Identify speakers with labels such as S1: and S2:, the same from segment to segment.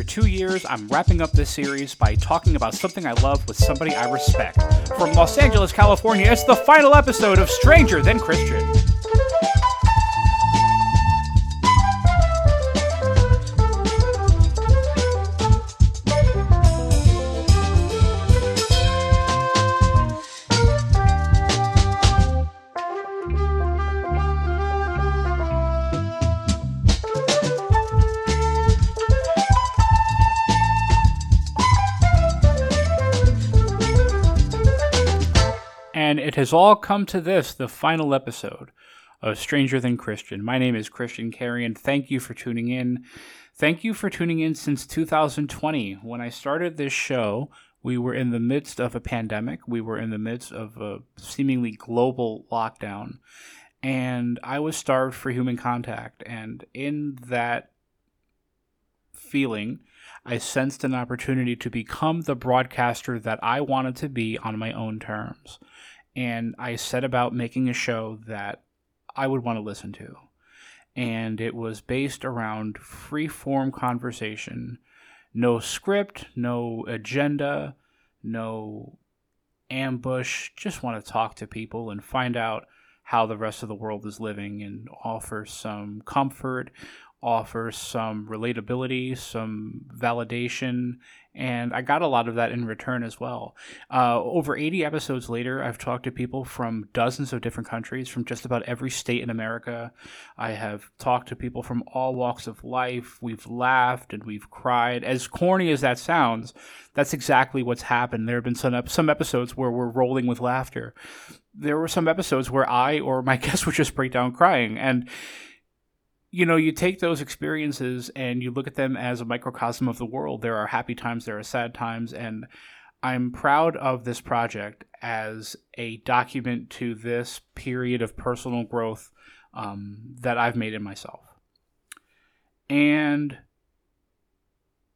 S1: after two years, I'm wrapping up this series by talking about something I love with somebody I respect. From Los Angeles, California, it's the final episode of Stranger Than Christian. Has all come to this, the final episode of Stranger Than Christian. My name is Christian Carrion. Thank you for tuning in. Thank you for tuning in since 2020. When I started this show, we were in the midst of a pandemic. We were in the midst of a seemingly global lockdown. And I was starved for human contact. And in that feeling, I sensed an opportunity to become the broadcaster that I wanted to be on my own terms and I set about making a show that I would want to listen to. And it was based around free form conversation, no script, no agenda, no ambush. Just want to talk to people and find out how the rest of the world is living and offer some comfort, offer some relatability, some validation, and I got a lot of that in return as well. Uh, over 80 episodes later, I've talked to people from dozens of different countries, from just about every state in America. I have talked to people from all walks of life. We've laughed and we've cried. As corny as that sounds, that's exactly what's happened. There have been some, some episodes where we're rolling with laughter. There were some episodes where I or my guest would just break down crying. And you know, you take those experiences and you look at them as a microcosm of the world. There are happy times, there are sad times, and I'm proud of this project as a document to this period of personal growth um, that I've made in myself. And,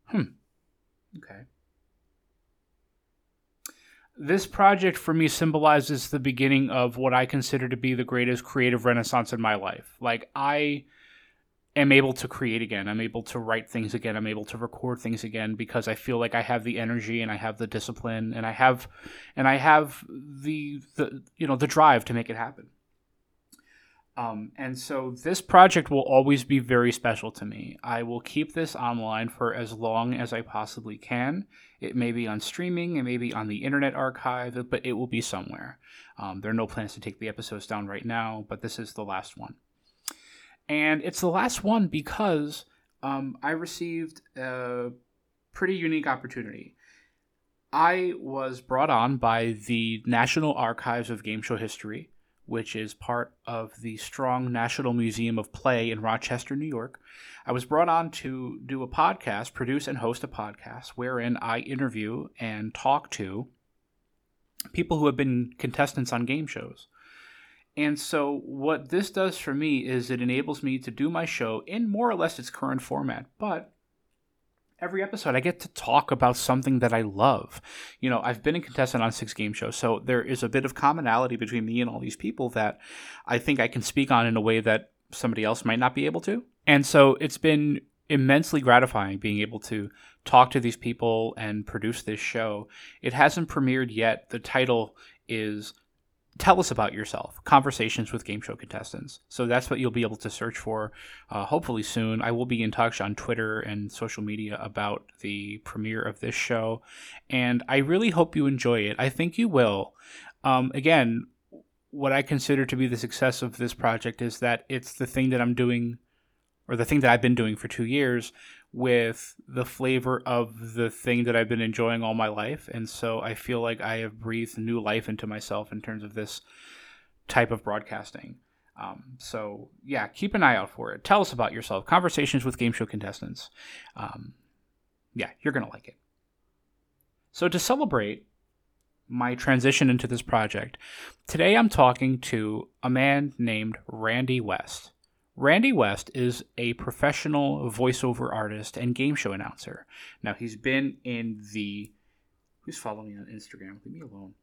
S1: hmm, okay. This project for me symbolizes the beginning of what I consider to be the greatest creative renaissance in my life. Like, I am able to create again. I'm able to write things again. I'm able to record things again because I feel like I have the energy and I have the discipline and I have and I have the the you know the drive to make it happen. Um, and so this project will always be very special to me. I will keep this online for as long as I possibly can. It may be on streaming, it may be on the Internet Archive, but it will be somewhere. Um, there are no plans to take the episodes down right now, but this is the last one and it's the last one because um, I received a pretty unique opportunity. I was brought on by the National Archives of Game Show History, which is part of the Strong National Museum of Play in Rochester, New York. I was brought on to do a podcast, produce and host a podcast, wherein I interview and talk to people who have been contestants on game shows. And so, what this does for me is it enables me to do my show in more or less its current format, but every episode I get to talk about something that I love. You know, I've been a contestant on six game shows, so there is a bit of commonality between me and all these people that I think I can speak on in a way that somebody else might not be able to. And so, it's been immensely gratifying being able to talk to these people and produce this show. It hasn't premiered yet. The title is tell us about yourself. Conversations with game show contestants. So that's what you'll be able to search for uh, hopefully soon. I will be in touch on twitter and social media about the premiere of this show and i really hope you enjoy it. I think you will. Um, again what i consider to be the success of this project is that it's the thing that i'm doing or the thing that i've been doing for two years with the flavor of the thing that I've been enjoying all my life. And so I feel like I have breathed new life into myself in terms of this type of broadcasting. Um, so, yeah, keep an eye out for it. Tell us about yourself. Conversations with game show contestants. Um, yeah, you're going to like it. So, to celebrate my transition into this project, today I'm talking to a man named Randy West. Randy West is a professional voiceover artist and game show announcer. Now, he's been in the. Who's following me on Instagram? Leave me alone.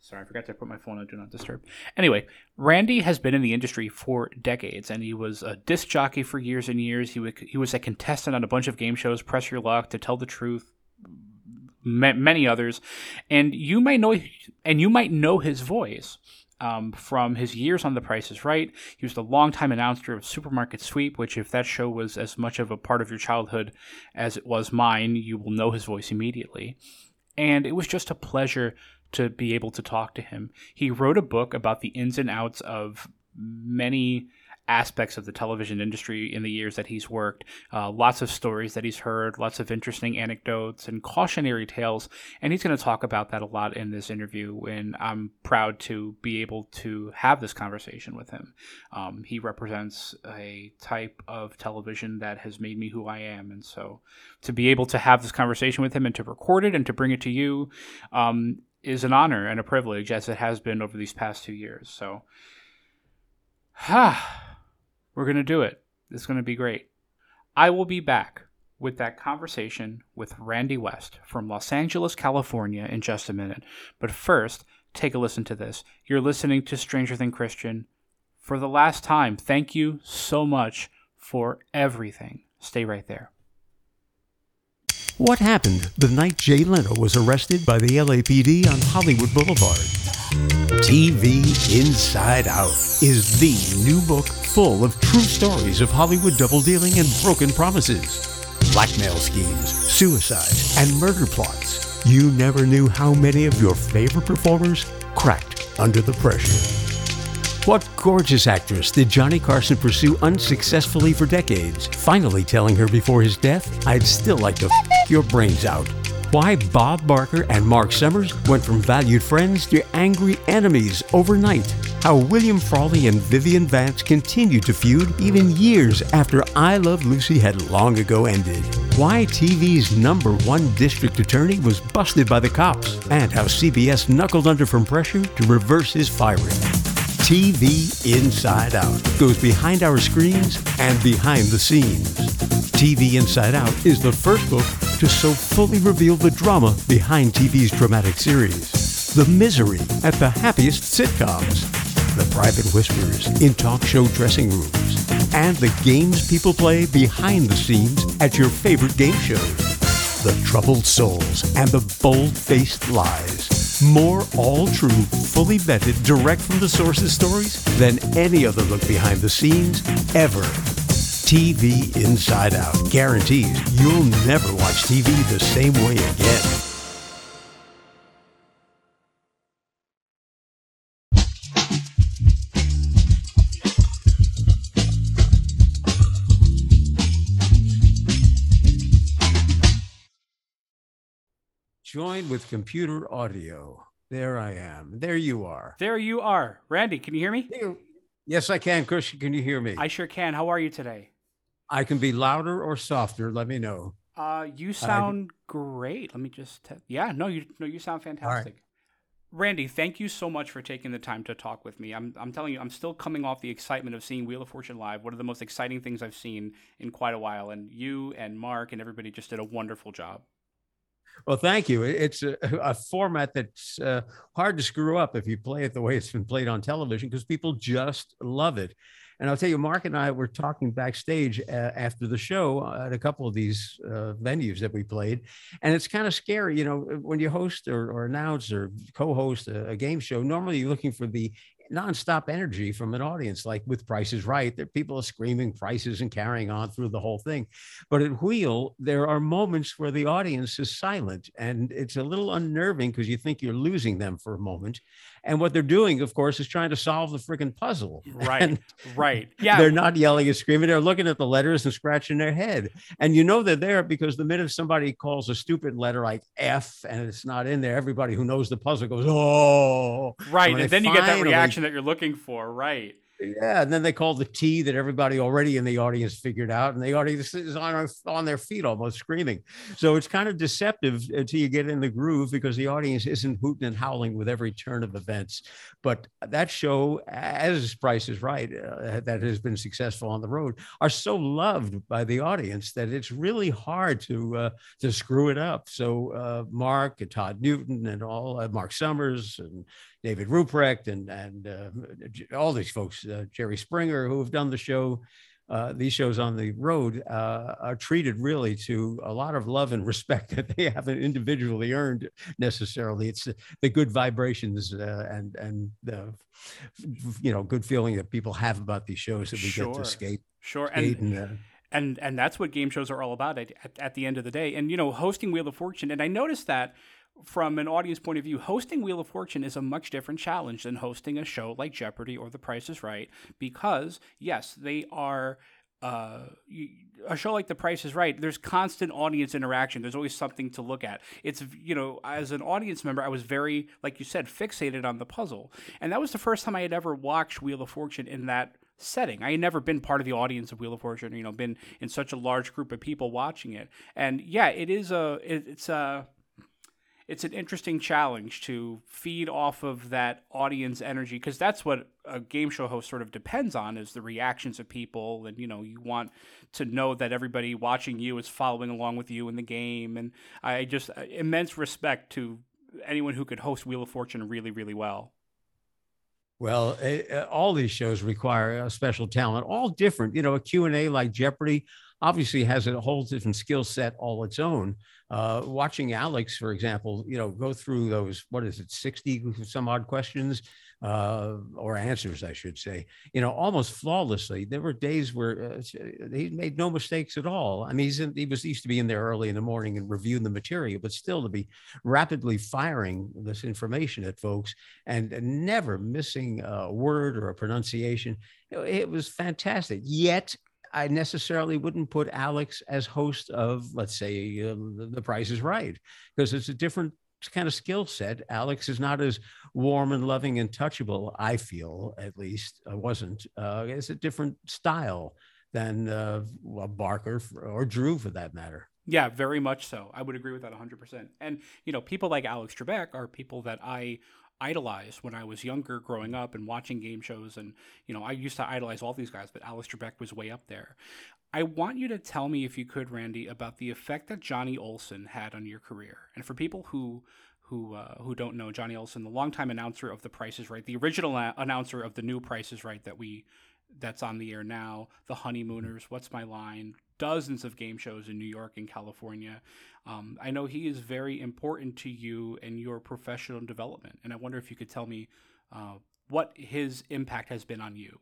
S1: Sorry, I forgot to put my phone on Do Not Disturb. Anyway, Randy has been in the industry for decades, and he was a disc jockey for years and years. He, he was a contestant on a bunch of game shows, Press Your Luck, To Tell the Truth, many others. And you might know, and you might know his voice um, from his years on The Price is Right. He was the longtime announcer of Supermarket Sweep, which, if that show was as much of a part of your childhood as it was mine, you will know his voice immediately. And it was just a pleasure to be able to talk to him. He wrote a book about the ins and outs of many aspects of the television industry in the years that he's worked. Uh, lots of stories that he's heard, lots of interesting anecdotes and cautionary tales. And he's going to talk about that a lot in this interview. And I'm proud to be able to have this conversation with him. Um, he represents a type of television that has made me who I am. And so to be able to have this conversation with him and to record it and to bring it to you um, is an honor and a privilege, as it has been over these past two years. So. We're going to do it. It's going to be great. I will be back with that conversation with Randy West from Los Angeles, California in just a minute. But first, take a listen to this. You're listening to Stranger Than Christian. For the last time, thank you so much for everything. Stay right there.
S2: What happened the night Jay Leno was arrested by the LAPD on Hollywood Boulevard? TV Inside Out is the new book full of true stories of Hollywood double dealing and broken promises, blackmail schemes, suicide, and murder plots. You never knew how many of your favorite performers cracked under the pressure. What gorgeous actress did Johnny Carson pursue unsuccessfully for decades, finally telling her before his death, I'd still like to f your brains out? Why Bob Barker and Mark Summers went from valued friends to angry enemies overnight. How William Frawley and Vivian Vance continued to feud even years after I Love Lucy had long ago ended. Why TV's number one district attorney was busted by the cops, and how CBS knuckled under from pressure to reverse his firing. TV Inside Out goes behind our screens and behind the scenes. TV Inside Out is the first book to so fully reveal the drama behind TV's dramatic series, the misery at the happiest sitcoms, the private whispers in talk show dressing rooms, and the games people play behind the scenes at your favorite game shows, the troubled souls and the bold faced lies. More all true, fully vetted, direct from the sources stories than any other look behind the scenes ever. TV Inside Out guarantees you'll never watch TV the same way again. Joined with computer audio. There I am. There you are.
S1: There you are. Randy, can you hear me?
S2: Yes, I can. Christian, can you hear me?
S1: I sure can. How are you today?
S2: I can be louder or softer. Let me know.
S1: Uh, you sound great. Let me just. Te- yeah, no, you no, you sound fantastic. Randy, thank you so much for taking the time to talk with me. I'm, I'm telling you, I'm still coming off the excitement of seeing Wheel of Fortune live. One of the most exciting things I've seen in quite a while. And you and Mark and everybody just did a wonderful job.
S2: Well, thank you. It's a, a format that's uh, hard to screw up if you play it the way it's been played on television because people just love it. And I'll tell you, Mark and I were talking backstage uh, after the show at a couple of these uh, venues that we played. And it's kind of scary, you know, when you host or, or announce or co host a, a game show, normally you're looking for the nonstop energy from an audience. Like with Prices Right, there people are screaming prices and carrying on through the whole thing. But at Wheel, there are moments where the audience is silent, and it's a little unnerving because you think you're losing them for a moment. And what they're doing, of course, is trying to solve the freaking puzzle.
S1: Right.
S2: And
S1: right. Yeah.
S2: They're not yelling and screaming. They're looking at the letters and scratching their head. And you know they're there because the minute somebody calls a stupid letter like F and it's not in there, everybody who knows the puzzle goes, oh.
S1: Right. And then you get that reaction that you're looking for. Right.
S2: Yeah, and then they call the T that everybody already in the audience figured out, and the audience is on on their feet, almost screaming. So it's kind of deceptive until you get in the groove because the audience isn't hooting and howling with every turn of events. But that show, as Price is Right, uh, that has been successful on the road, are so loved by the audience that it's really hard to uh, to screw it up. So uh, Mark and Todd Newton and all uh, Mark Summers and David Ruprecht and and uh, all these folks, uh, Jerry Springer, who have done the show uh, these shows on the road uh, are treated really to a lot of love and respect that they haven't individually earned necessarily. It's the good vibrations uh, and and the you know good feeling that people have about these shows that we sure. get to skate.
S1: Sure, skate and, and uh, and and that's what game shows are all about at, at, at, the end of the day. And you know, hosting Wheel of Fortune, and I noticed that from an audience point of view, hosting Wheel of Fortune is a much different challenge than hosting a show like Jeopardy or The Price is Right because, yes, they are. Uh, a show like The Price is Right, there's constant audience interaction. There's always something to look at. It's, you know, as an audience member, I was very, like you said, fixated on the puzzle. And that was the first time I had ever watched Wheel of Fortune in that setting. I had never been part of the audience of Wheel of Fortune, you know, been in such a large group of people watching it. And yeah, it is a, it, it's a, it's an interesting challenge to feed off of that audience energy because that's what a game show host sort of depends on is the reactions of people. And you know you want to know that everybody watching you is following along with you in the game. And i just uh, immense respect to anyone who could host wheel of fortune really really well.
S2: Well, uh, all these shows require a special talent, all different. You know, a Q&A like Jeopardy obviously has a whole different skill set all its own. Uh, watching Alex, for example, you know, go through those, what is it, 60 some odd questions uh, or answers, I should say, you know, almost flawlessly. There were days where uh, he made no mistakes at all. I mean, in, he was used to be in there early in the morning and reviewing the material, but still to be rapidly firing this information at folks and never missing a word or a pronunciation. It was fantastic. Yet I necessarily wouldn't put Alex as host of, let's say, uh, The Price is Right, because it's a different kind of skill set. Alex is not as warm and loving and touchable, I feel, at least. I wasn't. Uh, it's a different style than uh, well, Barker or Drew, for that matter.
S1: Yeah, very much so. I would agree with that 100%. And, you know, people like Alex Trebek are people that I idolized when I was younger growing up and watching game shows. And, you know, I used to idolize all these guys, but Alex Trebek was way up there. I want you to tell me, if you could, Randy, about the effect that Johnny Olson had on your career. And for people who who uh, who don't know, Johnny Olson, the longtime announcer of The Price is Right, the original a- announcer of the new Price is Right that we that's on the air now, The Honeymooners, What's My Line, dozens of game shows in New York and California. Um, I know he is very important to you and your professional development, and I wonder if you could tell me uh, what his impact has been on you.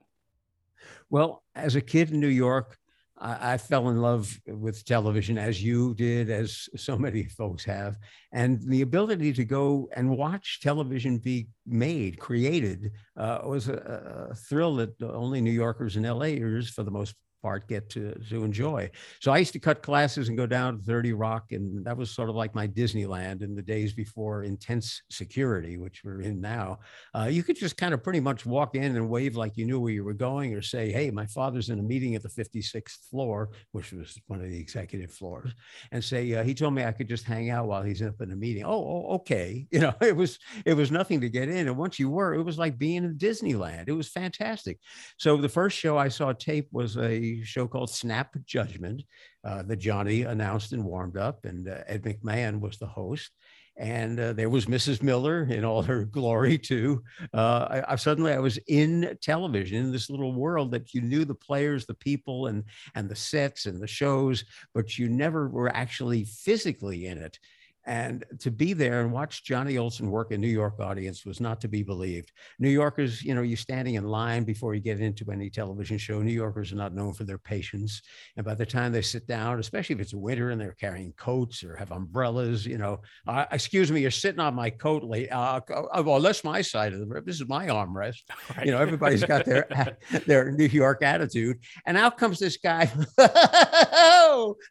S2: Well, as a kid in New York, I, I, fell in love with television as you did, as so many folks have. And the ability to go and watch television be made, created, uh, was a, a, thrill that only New Yorkers and LAers, for the most part get to to enjoy. So I used to cut classes and go down to 30 Rock, and that was sort of like my Disneyland in the days before intense security, which we're in now. Uh, you could just kind of pretty much walk in and wave like you knew where you were going, or say, "Hey, my father's in a meeting at the 56th floor," which was one of the executive floors, and say, uh, "He told me I could just hang out while he's up in a meeting." Oh, oh, okay. You know, it was it was nothing to get in, and once you were, it was like being in Disneyland. It was fantastic. So the first show I saw tape was a show called Snap Judgment uh, that Johnny announced and warmed up, and uh, Ed McMahon was the host. And uh, there was Mrs. Miller in all her glory too. Uh, I, I, suddenly I was in television in this little world that you knew the players, the people, and and the sets and the shows, but you never were actually physically in it. And to be there and watch Johnny Olson work a New York audience was not to be believed. New Yorkers, you know, you're standing in line before you get into any television show. New Yorkers are not known for their patience. And by the time they sit down, especially if it's winter and they're carrying coats or have umbrellas, you know, uh, excuse me, you're sitting on my coat late. Uh, uh well, that's my side of the room. This is my armrest. Right. You know, everybody's got their their New York attitude. And out comes this guy.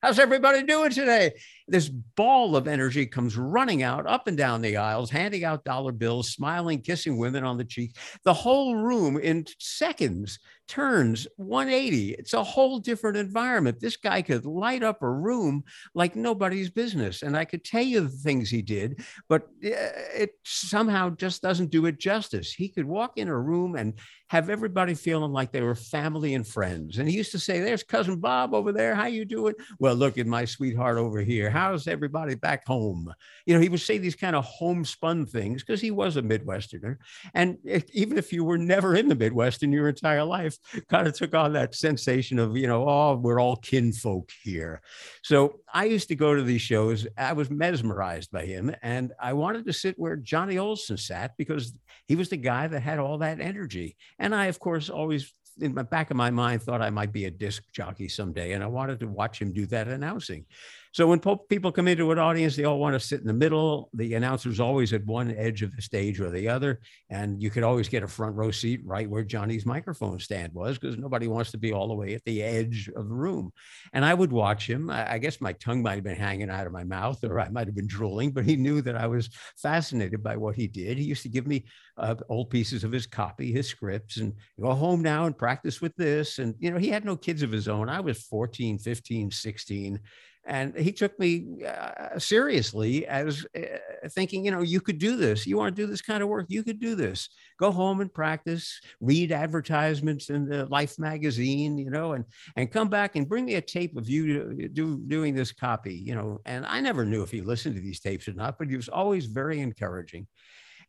S2: How's everybody doing today? This ball of energy comes running out up and down the aisles, handing out dollar bills, smiling, kissing women on the cheek. The whole room in seconds turns 180. It's a whole different environment. This guy could light up a room like nobody's business. And I could tell you the things he did, but uh, it somehow just doesn't do it justice. He could walk in a room and have everybody feeling like they were family and friends. And he used to say, "There's cousin Bob over there. How you doing? Well, look at my sweetheart over here. How's everybody back home?" You know, he would say these kind of homespun things because he was a Midwesterner. And if, even if you were never in the Midwest in your entire life, kind of took on that sensation of, you know, oh, we're all kinfolk here. So I used to go to these shows. I was mesmerized by him, and I wanted to sit where Johnny Olson sat because he was the guy that had all that energy. And I, of course, always in the back of my mind thought I might be a disc jockey someday, and I wanted to watch him do that announcing. So when po- people come into an audience, they all want to sit in the middle. The announcer's always at one edge of the stage or the other, and you could always get a front row seat right where Johnny's microphone stand was, because nobody wants to be all the way at the edge of the room. And I would watch him. I, I guess my tongue might have been hanging out of my mouth, or I might have been drooling, but he knew that I was fascinated by what he did. He used to give me uh, old pieces of his copy, his scripts, and go home now and practice with this. And you know, he had no kids of his own. I was 14, 15, 16 and he took me uh, seriously as uh, thinking you know you could do this. You want to do this kind of work? You could do this. Go home and practice read advertisements in the life magazine you know and and come back and bring me a tape of you do, doing this copy you know and i never knew if he listened to these tapes or not but he was always very encouraging.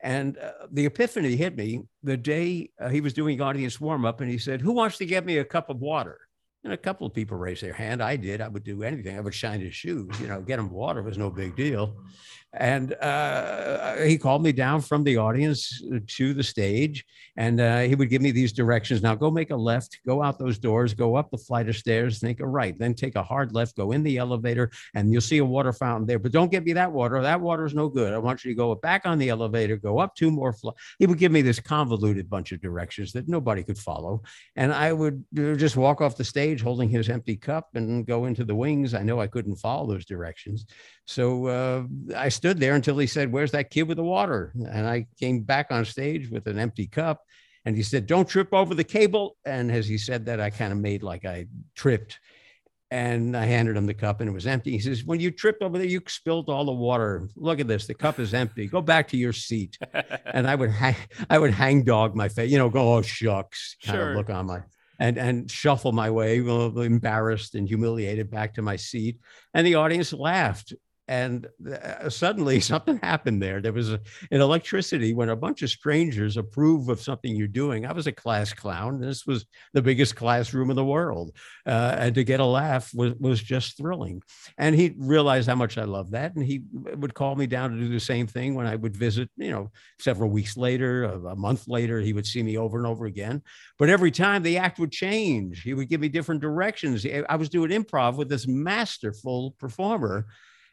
S2: And uh, the epiphany hit me the day uh, he was doing audience warm up and he said who wants to get me a cup of water and a couple of people raised their hand. I did. I would do anything. I would shine his shoes. You know, get him water was no big deal. And uh, he called me down from the audience to the stage, and uh, he would give me these directions. Now go make a left, go out those doors, go up the flight of stairs, make a right, then take a hard left, go in the elevator, and you'll see a water fountain there. But don't get me that water. That water is no good. I want you to go back on the elevator, go up two more. Fl-. He would give me this convoluted bunch of directions that nobody could follow, and I would uh, just walk off the stage holding his empty cup and go into the wings. I know I couldn't follow those directions. So uh, I stood there until he said, Where's that kid with the water? And I came back on stage with an empty cup. And he said, Don't trip over the cable. And as he said that, I kind of made like I tripped. And I handed him the cup and it was empty. He says, When you tripped over there, you spilled all the water. Look at this. The cup is empty. Go back to your seat. and I would hang, I would hang dog my face, you know, go, oh shucks, kind sure. of look on my and and shuffle my way, embarrassed and humiliated, back to my seat. And the audience laughed and uh, suddenly something happened there. There was a, an electricity when a bunch of strangers approve of something you're doing. I was a class clown. This was the biggest classroom in the world uh, and to get a laugh was, was just thrilling. And he realized how much i loved that and he would call me down to do the same thing when i would visit you know several weeks later a month later he would see me over and over again. But every time the act would change. He would give me different directions. I was doing improv with this masterful performer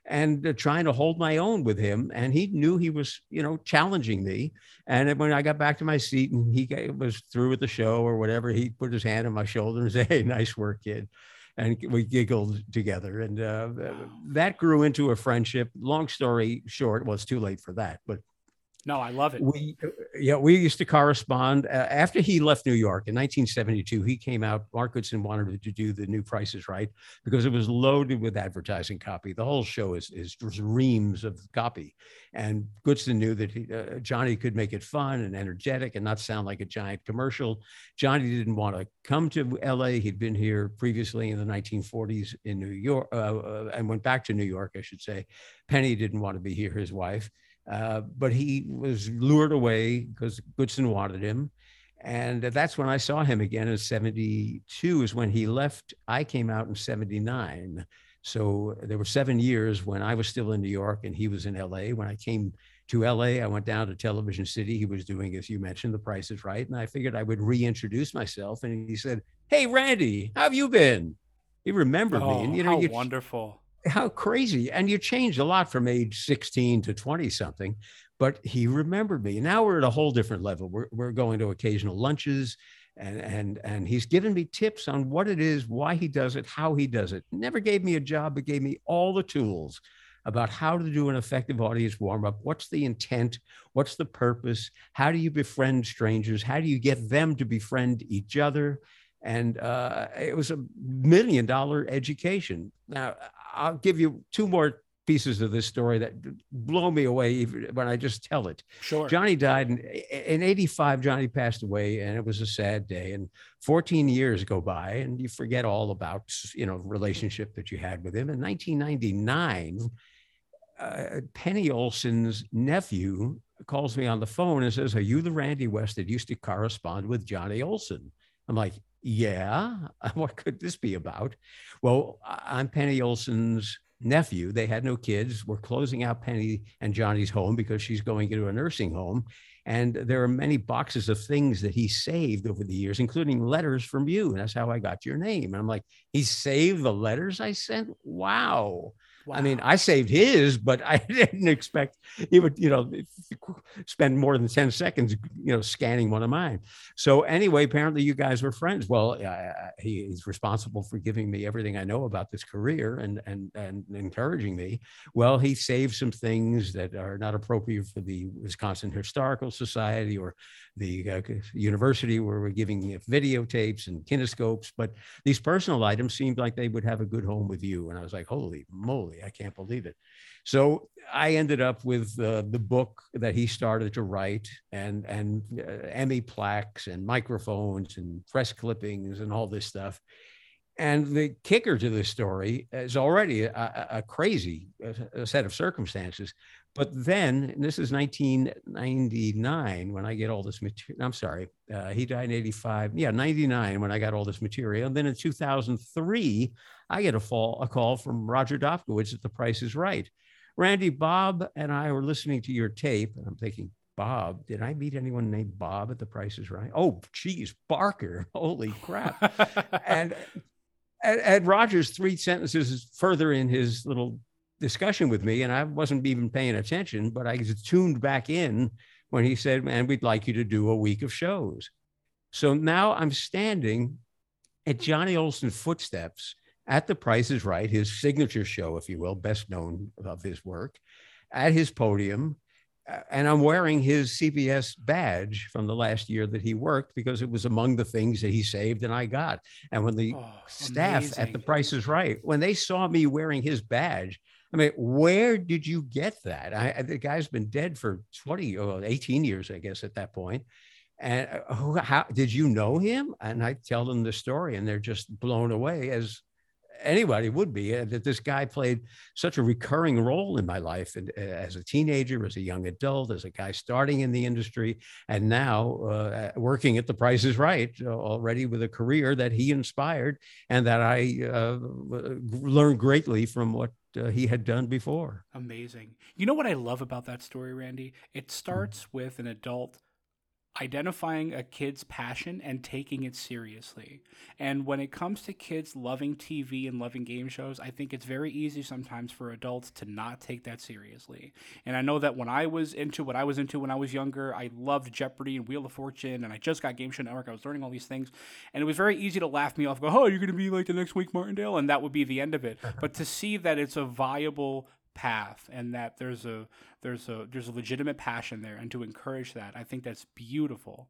S2: and uh, trying to hold my own with him. And he knew he was, you know, challenging me. And when I got back to my seat and he was through with the show or whatever, he put his hand on my shoulder and said, Hey, nice work, kid. And we giggled together. And uh, that grew into a friendship. Long story short, well, it's too late for that, but
S1: no, I love it.
S2: We, yeah, we used to correspond. Uh, after he left New York in 1972, he came out. Mark Goodson wanted to do the new Prices Right because it was loaded with advertising copy. The whole show is is reams of copy, and Goodson knew that he, uh, Johnny could make it fun and energetic and not sound like a giant commercial. Johnny didn't want to come to L.A. He'd been here previously in the 1940s in New York uh, uh, and went back to New York, I should say. Penny didn't want to be here, his wife. Uh, but he was lured away because Goodson wanted him. And that's when I saw him again in 72 is when he left. I came out in 79. So there were seven years when I was still in New York and he was in LA. When I came to LA, I went down to Television City. He was doing, as you mentioned, The Price is Right. And I figured I would reintroduce myself. And he said, Hey, Randy, how have you been? He remembered
S1: oh,
S2: me.
S1: And, you know, how wonderful
S2: how crazy. And you changed a lot from age 16 to 20 something, but he remembered me. Now we're at a whole different level. We're, we're going to occasional lunches and, and, and he's given me tips on what it is, why he does it, how he does it. Never gave me a job, but gave me all the tools about how to do an effective audience warm up. What's the intent? What's the purpose? How do you befriend strangers? How do you get them to befriend each other? And uh, it was a million dollar education. Now, I'll give you two more pieces of this story that blow me away even when I just tell it.
S1: Sure.
S2: Johnny died in, in 85. Johnny passed away, and it was a sad day. And 14 years go by, and you forget all about you know relationship that you had with him. In 1999, uh, Penny Olson's nephew calls me on the phone and says, "Are you the Randy West that used to correspond with Johnny Olson?" I'm like, "Yeah. What could this be about?" Well, I'm Penny Olson's nephew. They had no kids. We're closing out Penny and Johnny's home because she's going into a nursing home. And there are many boxes of things that he saved over the years, including letters from you. And that's how I got your name. And I'm like, he saved the letters I sent? Wow. Wow. I mean, I saved his, but I didn't expect he would, you know, spend more than 10 seconds, you know, scanning one of mine. So anyway, apparently you guys were friends. Well, uh, he, he's responsible for giving me everything I know about this career and, and, and encouraging me. Well, he saved some things that are not appropriate for the Wisconsin Historical Society or the uh, university where we're giving videotapes and kinescopes, but these personal items seemed like they would have a good home with you. And I was like, holy moly, I can't believe it. So I ended up with uh, the book that he started to write and, and uh, Emmy plaques and microphones and press clippings and all this stuff. And the kicker to this story is already a, a crazy a set of circumstances. But then, this is 1999 when I get all this material. I'm sorry, uh, he died in 85. Yeah, 99 when I got all this material. And then in 2003, I get a, fall, a call from Roger Dobkowitz at The Price is Right. Randy, Bob and I were listening to your tape, and I'm thinking, Bob, did I meet anyone named Bob at The Price is Right? Oh, geez, Barker. Holy crap. and, and, and Roger's three sentences further in his little discussion with me, and I wasn't even paying attention, but I tuned back in when he said, Man, we'd like you to do a week of shows. So now I'm standing at Johnny Olson's footsteps at The Price is Right, his signature show, if you will, best known of his work, at his podium. And I'm wearing his CBS badge from the last year that he worked because it was among the things that he saved and I got. And when the oh, staff amazing. at The Price is Right, when they saw me wearing his badge, I mean, where did you get that? I, the guy's been dead for 20 or 18 years, I guess, at that point. And uh, who, how did you know him? And I tell them the story, and they're just blown away as anybody would be uh, that this guy played such a recurring role in my life and uh, as a teenager as a young adult as a guy starting in the industry and now uh, working at the price is right uh, already with a career that he inspired and that i uh, learned greatly from what uh, he had done before.
S1: Amazing. You know what I love about that story, Randy? It starts with an adult identifying a kid's passion and taking it seriously. And when it comes to kids loving TV and loving game shows, I think it's very easy sometimes for adults to not take that seriously. And I know that when I was into what I was into when I was younger, I loved Jeopardy and Wheel of Fortune, and I just got Game Show Network. I was learning all these things, and it was very easy to laugh me off. Go, oh, you're going to be like the next Wink Martindale, and that would be the end of it. but to see that it's a viable path and that there's a there's a there's a legitimate passion there and to encourage that i think that's beautiful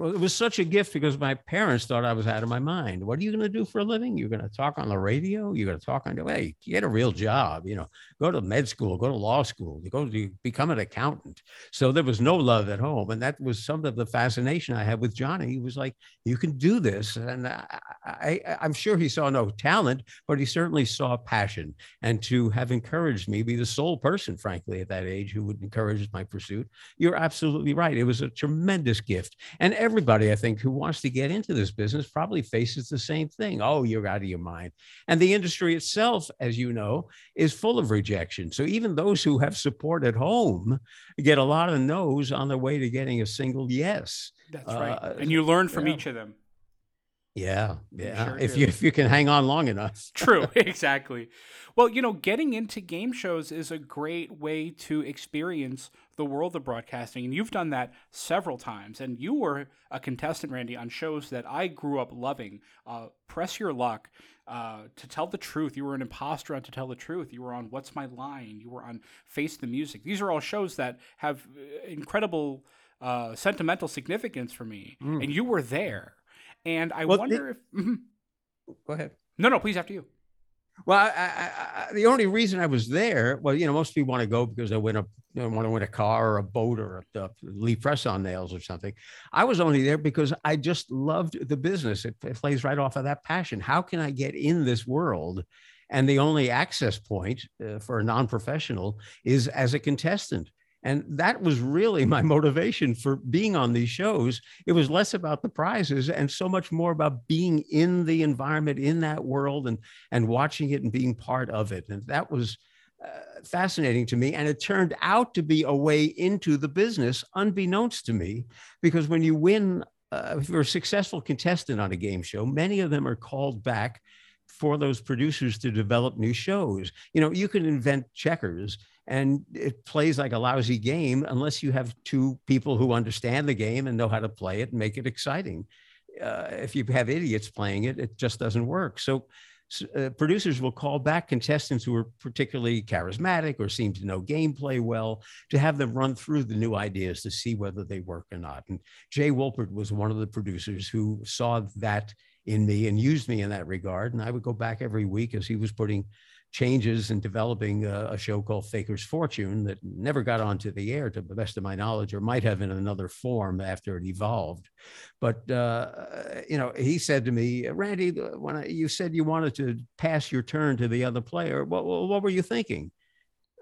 S2: well, it was such a gift because my parents thought I was out of my mind. What are you going to do for a living? You're going to talk on the radio? You're going to talk on the way, get a real job, you know, go to med school, go to law school, go to become an accountant. So there was no love at home. And that was some of the fascination I had with Johnny. He was like, you can do this. And I, I'm sure he saw no talent, but he certainly saw passion. And to have encouraged me, be the sole person, frankly, at that age who would encourage my pursuit, you're absolutely right. It was a tremendous gift. And every everybody, I think, who wants to get into this business probably faces the same thing. Oh, you're out of your mind. And the industry itself, as you know, is full of rejection. So even those who have support at home get a lot of no's on their way to getting a single yes.
S1: That's right. Uh, and you learn from yeah. each of them.
S2: Yeah, yeah.
S1: sure
S2: if
S1: do.
S2: you if you can hang on long enough.
S1: True, exactly. Well, you know, getting into game shows is a great way to experience the world of broadcasting, and you've done that several times. And you were a contestant, Randy, on shows that I grew up loving. Uh, Press Your Luck, uh, To Tell the Truth. You were an imposter on To Tell the Truth. You were on What's My Line. You were on Face the Music. These are all shows that have uh, incredible uh, sentimental significance for me,
S2: Mm.
S1: and you were there. And I
S2: Well,
S1: wonder if. Mhm.
S2: Go ahead.
S1: No, no, please after you.
S2: Well, I, I, I, the only reason I was there, well, you know, most people want to go because they win a, know, want to win a car or a boat or a, a Lee press on nails or something. I was only there because I just loved the business. It, it plays right off of that passion. How can I get in this world? And the only access point uh, for a non-professional is as a contestant. And that was really my motivation for being on these shows. It was less about the prizes and so much more about being in the environment, in that world, and and watching it and being part of it. And that was uh, fascinating to me. And it turned out to be a way into the business, unbeknownst to me, because when you win, uh, if you're a successful contestant on a game show, many of them are called back for those producers to develop new shows. You know, you can invent checkers and it plays like a lousy game unless you have two people who understand the game and know how to play it and make it exciting. Uh, if you have idiots playing it, it just doesn't work. So uh, producers will call back contestants who are particularly charismatic or seem to know gameplay well to have them run through the new ideas to see whether they work or not. And Jay Wolpert was one of the producers who saw that in me and used me in that regard. And I would go back every week as he was putting changes in developing a, a, show called Faker's Fortune that never got onto the air, to the best of my knowledge, or might have in another form after it evolved. But uh, you know, he said to me, "Randy, when I, you said you wanted to pass your turn to the other player, what, what were you thinking?"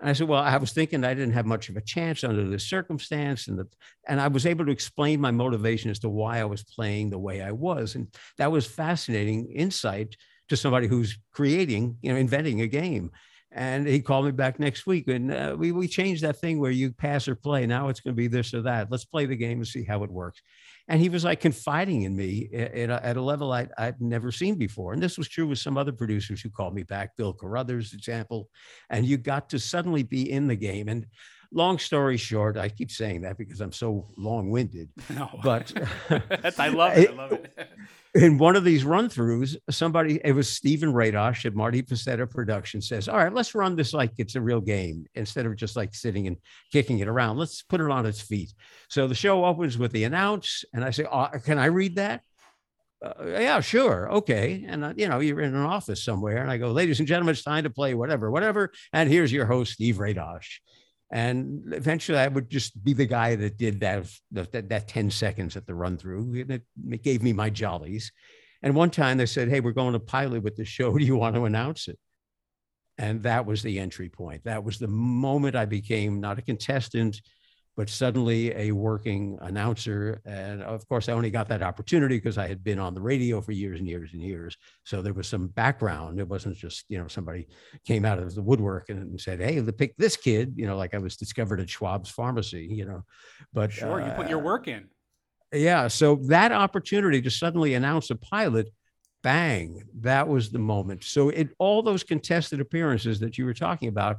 S2: I said, "Well, I was thinking I didn't have much of a chance under this circumstance, and the, and I was able to explain my motivation as to why I was playing the way I was, and that was fascinating insight." To somebody who's creating, you know, inventing a game. And he called me back next week, and uh, we we changed that thing where you pass or play. Now it's going to be this or that. Let's play the game and see how it works. And he was like confiding in me at, at a level I, I'd never seen before. And this was true with some other producers who called me back, Bill Carruthers, example. And you got to suddenly be in the game. And long story short, I keep saying that because I'm so long winded.
S1: No,
S2: but
S1: I love it. I love it.
S2: in one of these run throughs, somebody, it was Stephen Radosh at Marty Pasetta Production says, All right, let's run this like it's a real game instead of just like sitting and kicking it around. Let's put it on its feet. So the show opens with the announce, and I say, oh, Can I read that? Uh, yeah, sure. Okay. And, uh, you know, you're in an office somewhere, and I go, Ladies and gentlemen, it's time to play whatever, whatever. And here's your host, Steve Radosh. And eventually, I would just be the guy that did that that, that 10 seconds at the run through. It, it gave me my jollies. And one time they said, Hey, we're going to pilot with the show. Do you want to announce it? And that was the entry point. That was the moment I became not a contestant, but suddenly a working announcer. And of course, I only got that opportunity because I had been on the radio for years and years and years. So there was some background. It wasn't just, you know, somebody came out of the woodwork and said, Hey, pick this kid, you know, like I was discovered at Schwab's pharmacy, you know, but
S1: sure, uh, you put your work in.
S2: Yeah. So that opportunity to suddenly announce a pilot, bang, that was the moment. So it all those contested appearances that you were talking about,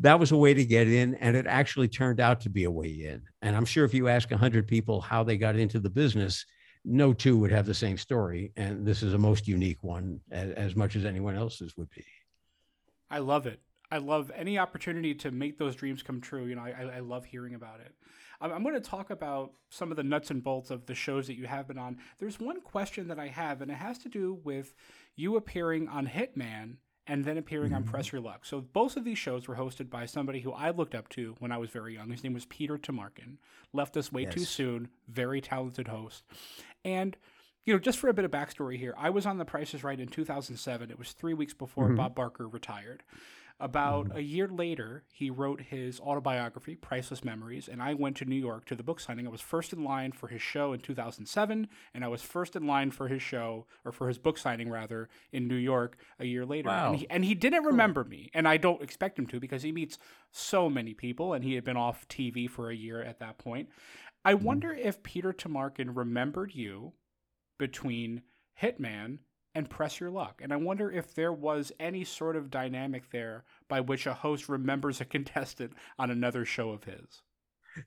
S2: that was a way to get in and it actually turned out to be a way in. And i'm sure if you ask 100 people how they got into the business no two would have the same story. And this is a most unique one as, as, much as anyone else's would be.
S1: I love it. I love any opportunity to make those dreams come true. You know i, I love hearing about it. I'm, I'm going to talk about some of the nuts and bolts of the shows that you have been on. There's one question that i have and it has to do with you appearing on Hit Man and then appearing mm-hmm. on Press Your Luck. So both of these shows were hosted by somebody who I looked up to when I was very young. His name was Peter Tomarken. Left us way yes. too soon. Very talented host. And you know, just for a bit of backstory here, I was on The Price is Right in 2007. It was three weeks before mm-hmm. Bob Barker retired. About a year later, he wrote his autobiography, Priceless Memories, and I went to New York to the book signing. I was first in line for his show in 2007, and I was first in line for his show, or for his book signing, rather, in New York a year later.
S2: Wow.
S1: And, he, and he didn't cool. remember me, and I don't expect him to because he meets so many people, and he had been off TV for a year at that point. I mm-hmm. wonder if Peter Tomarken remembered you between Hit Man, and Press Your Luck. And I wonder if there was any sort of dynamic there by which a host remembers a contestant on another show of his.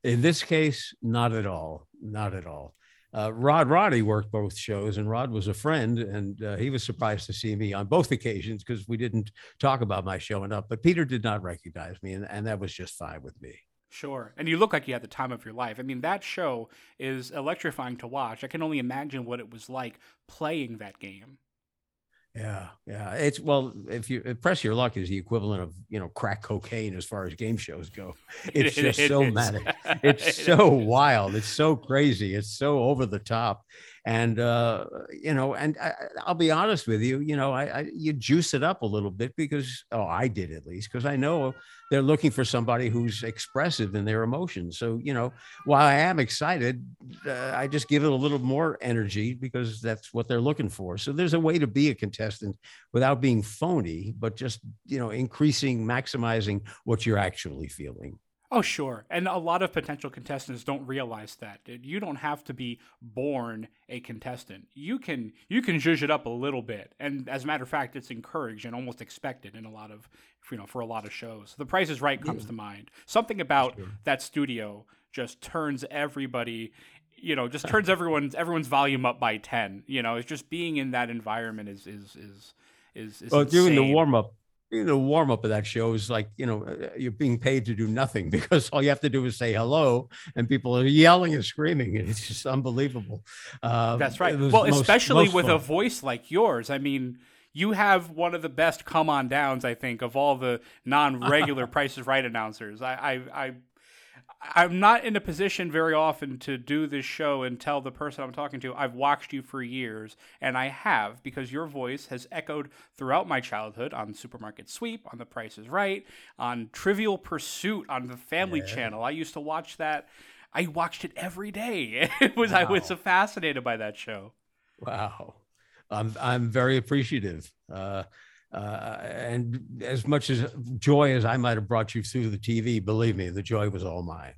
S2: In this case, not at all. Not at all. Uh, Rod Roddy worked both shows, and Rod was a friend, and uh, he was surprised to see me on both occasions because we didn't talk about my showing up. But Peter did not recognize me, and, and that was just fine with me.
S1: Sure. And you look like you had the time of your life. I mean, that show is electrifying to watch. I can only imagine what it was like playing that game.
S2: Yeah, yeah. It's well, if you press your luck is the equivalent of you know crack cocaine as far as game shows go. It's just it, so manic. It's so wild. It's so crazy. It's so over the top and uh, you know, and I, will be honest with you, you know, I, I, you juice it up a little bit because oh, I did at least because I know they're looking for somebody who's expressive in their emotions. So you know, while I am excited, uh, I just give it a little more energy because that's what they're looking for. So there's a way to be a contestant without being phony, but just you know, increasing, maximizing what you're actually feeling.
S1: Oh, sure. And a lot of potential contestants don't realize that. You don't have to be born a contestant. You can you can zhuzh it up a little bit. And as a matter of fact, it's encouraged and almost expected in a lot of you know, for a lot of shows. The Price is Right comes yeah. to mind. Something about sure. that studio just turns everybody you know, just turns everyone's everyone's volume up by 10. You know, it's just being in that environment is is is is, is
S2: well, insane. doing the warm up the warm up of that show is like you know uh, you're being paid to do nothing because all you have to do is say hello and people are yelling and screaming. And it's just unbelievable.
S1: Uh, that's right. well most, especially most with fun. a voice like yours i mean you have one of the best come on downs i think of all the non-regular prices right announcers. I, I i I'm not in a position very often to do this show and tell the person I'm talking to, I've watched you for years. And I have, because your voice has echoed throughout my childhood on Supermarket Sweep, on The Price is Right, on Trivial Pursuit, on the Family yeah. Channel. I used to watch that. I watched it every day. It was wow. I was fascinated by that show.
S2: Wow. I'm I'm very appreciative. Uh, uh, and as much as joy as I might have brought you through the TV, believe me, the joy was all mine.